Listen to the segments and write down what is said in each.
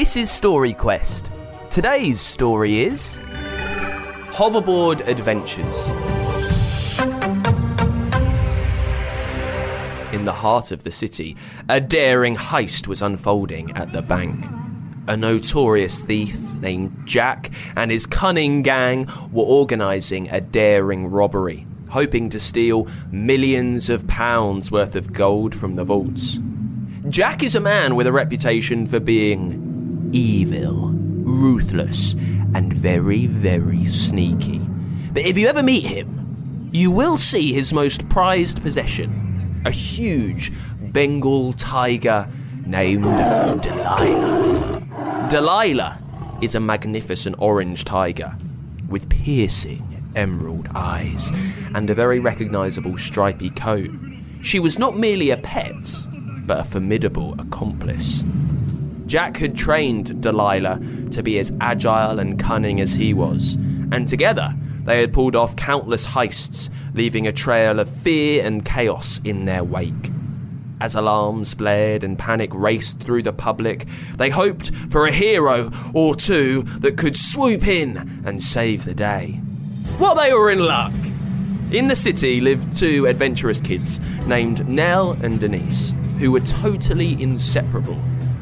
This is Story Quest. Today's story is Hoverboard Adventures. In the heart of the city, a daring heist was unfolding at the bank. A notorious thief named Jack and his cunning gang were organising a daring robbery, hoping to steal millions of pounds worth of gold from the vaults. Jack is a man with a reputation for being evil, ruthless, and very, very sneaky. But if you ever meet him, you will see his most prized possession a huge Bengal tiger named Delilah. Delilah is a magnificent orange tiger with piercing emerald eyes and a very recognisable stripy coat. She was not merely a pet, but a formidable accomplice. Jack had trained Delilah to be as agile and cunning as he was, and together they had pulled off countless heists, leaving a trail of fear and chaos in their wake. As alarms blared and panic raced through the public, they hoped for a hero or two that could swoop in and save the day. Well, they were in luck. In the city lived two adventurous kids named Nell and Denise, who were totally inseparable.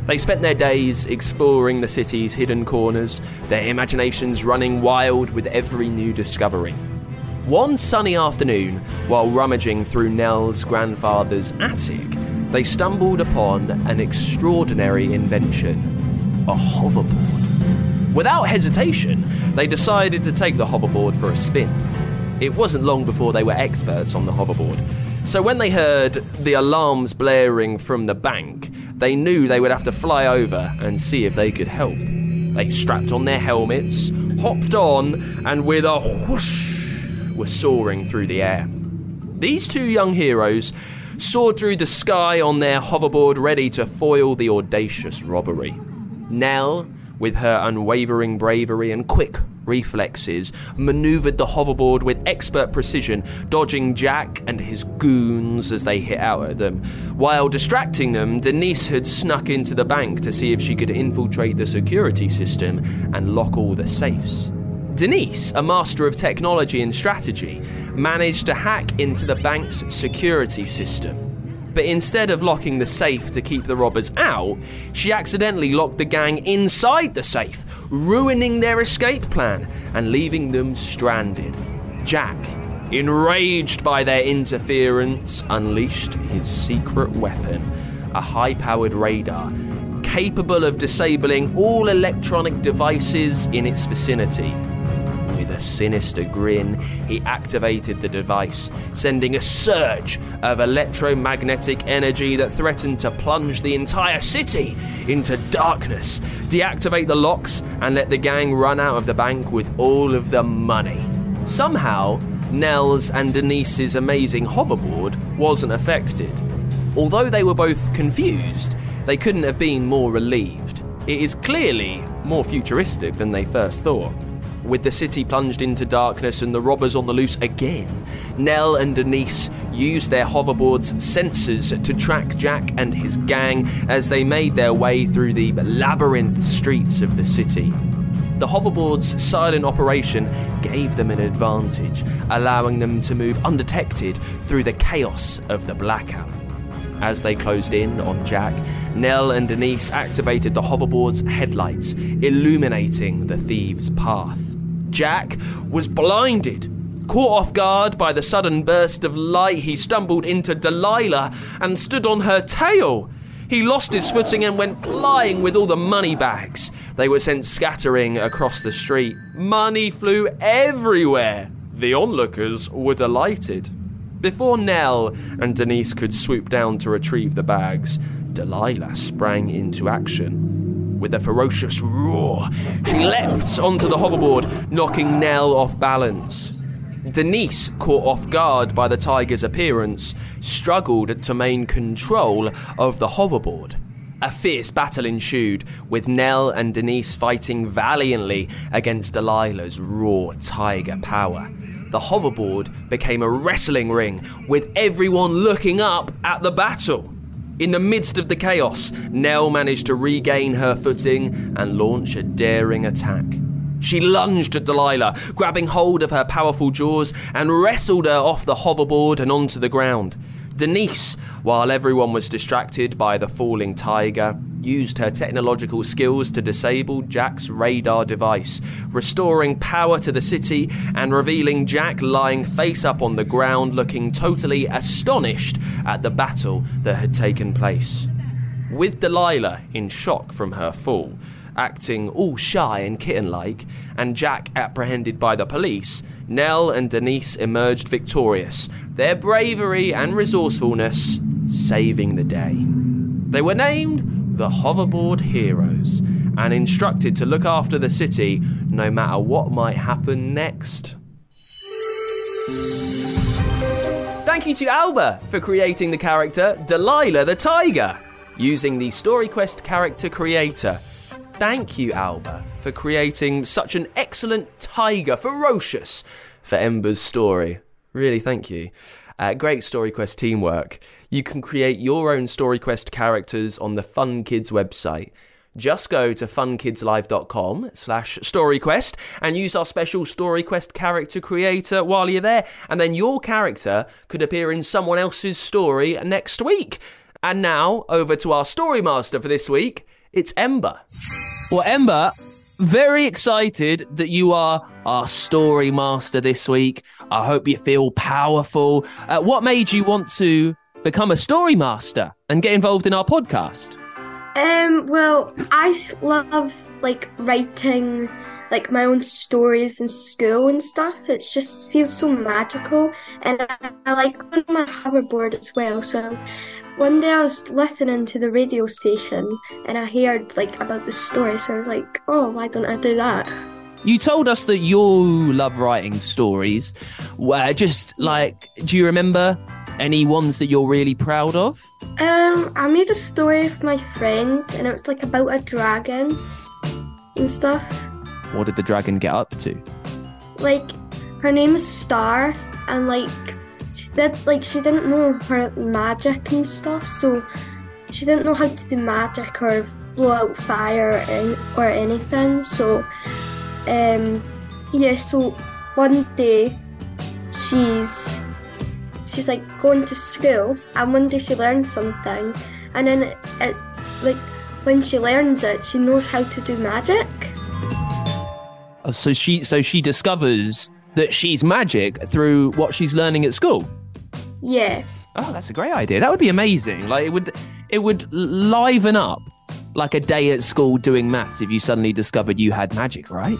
They spent their days exploring the city's hidden corners, their imaginations running wild with every new discovery. One sunny afternoon, while rummaging through Nell's grandfather's attic, they stumbled upon an extraordinary invention a hoverboard. Without hesitation, they decided to take the hoverboard for a spin. It wasn't long before they were experts on the hoverboard. So when they heard the alarms blaring from the bank, they knew they would have to fly over and see if they could help. They strapped on their helmets, hopped on, and with a whoosh were soaring through the air. These two young heroes soared through the sky on their hoverboard ready to foil the audacious robbery. Nell, with her unwavering bravery and quick reflexes, maneuvered the hoverboard with expert precision, dodging Jack and his goons as they hit out at them. While distracting them, Denise had snuck into the bank to see if she could infiltrate the security system and lock all the safes. Denise, a master of technology and strategy, managed to hack into the bank's security system but instead of locking the safe to keep the robbers out, she accidentally locked the gang inside the safe, ruining their escape plan and leaving them stranded. Jack, enraged by their interference, unleashed his secret weapon, a high powered radar capable of disabling all electronic devices in its vicinity a sinister grin, he activated the device, sending a surge of electromagnetic energy that threatened to plunge the entire city into darkness, deactivate the locks, and let the gang run out of the bank with all of the money. Somehow, Nell's and Denise's amazing hoverboard wasn't affected. Although they were both confused, they couldn't have been more relieved. It is clearly more futuristic than they first thought. With the city plunged into darkness and the robbers on the loose again, Nell and Denise used their hoverboard's sensors to track Jack and his gang as they made their way through the labyrinth streets of the city. The hoverboard's silent operation gave them an advantage, allowing them to move undetected through the chaos of the blackout. As they closed in on Jack, Nell and Denise activated the hoverboard's headlights, illuminating the thieves' path. Jack was blinded. Caught off guard by the sudden burst of light, he stumbled into Delilah and stood on her tail. He lost his footing and went flying with all the money bags. They were sent scattering across the street. Money flew everywhere. The onlookers were delighted. Before Nell and Denise could swoop down to retrieve the bags, Delilah sprang into action. With a ferocious roar, she leapt onto the hoverboard, knocking Nell off balance. Denise, caught off guard by the tiger's appearance, struggled to maintain control of the hoverboard. A fierce battle ensued, with Nell and Denise fighting valiantly against Delilah's raw tiger power. The hoverboard became a wrestling ring, with everyone looking up at the battle. In the midst of the chaos, Nell managed to regain her footing and launch a daring attack. She lunged at Delilah, grabbing hold of her powerful jaws, and wrestled her off the hoverboard and onto the ground. Denise, while everyone was distracted by the falling tiger, used her technological skills to disable Jack's radar device, restoring power to the city and revealing Jack lying face up on the ground, looking totally astonished at the battle that had taken place. With Delilah in shock from her fall, acting all shy and kitten like, and Jack apprehended by the police, Nell and Denise emerged victorious, their bravery and resourcefulness saving the day. They were named the Hoverboard Heroes and instructed to look after the city no matter what might happen next. Thank you to Alba for creating the character Delilah the Tiger using the StoryQuest character creator. Thank you, Alba, for creating such an excellent tiger, ferocious, for Ember's story. Really, thank you. Uh, great StoryQuest teamwork. You can create your own StoryQuest characters on the Fun Kids website. Just go to funkidslive.com slash storyquest and use our special StoryQuest character creator while you're there. And then your character could appear in someone else's story next week. And now, over to our story master for this week. It's Ember. Well, Ember, very excited that you are our story master this week. I hope you feel powerful. Uh, what made you want to become a story master and get involved in our podcast? Um, well, I love like writing like my own stories in school and stuff. It just feels so magical, and I, I like on my hoverboard as well. So one day I was listening to the radio station and I heard like about the story, so I was like, oh, why don't I do that? You told us that you love writing stories. Just like, do you remember any ones that you're really proud of? Um, I made a story with my friend, and it was like about a dragon and stuff. What did the dragon get up to? Like, her name is Star, and like she did like she didn't know her magic and stuff, so she didn't know how to do magic or blow out fire or, or anything. So, um, yeah. So one day she's she's like going to school, and one day she learns something, and then it, it like when she learns it, she knows how to do magic. Oh, so she so she discovers that she's magic through what she's learning at school. Yeah. Oh, that's a great idea. That would be amazing. Like it would it would liven up like a day at school doing maths if you suddenly discovered you had magic, right?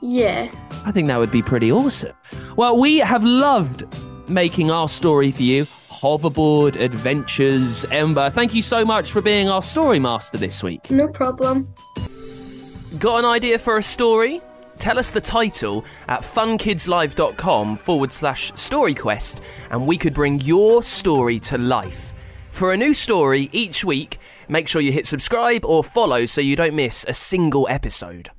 Yeah. I think that would be pretty awesome. Well, we have loved making our story for you. Hoverboard Adventures. Ember, thank you so much for being our story master this week. No problem. Got an idea for a story? Tell us the title at funkidslive.com forward slash story quest, and we could bring your story to life. For a new story each week, make sure you hit subscribe or follow so you don't miss a single episode.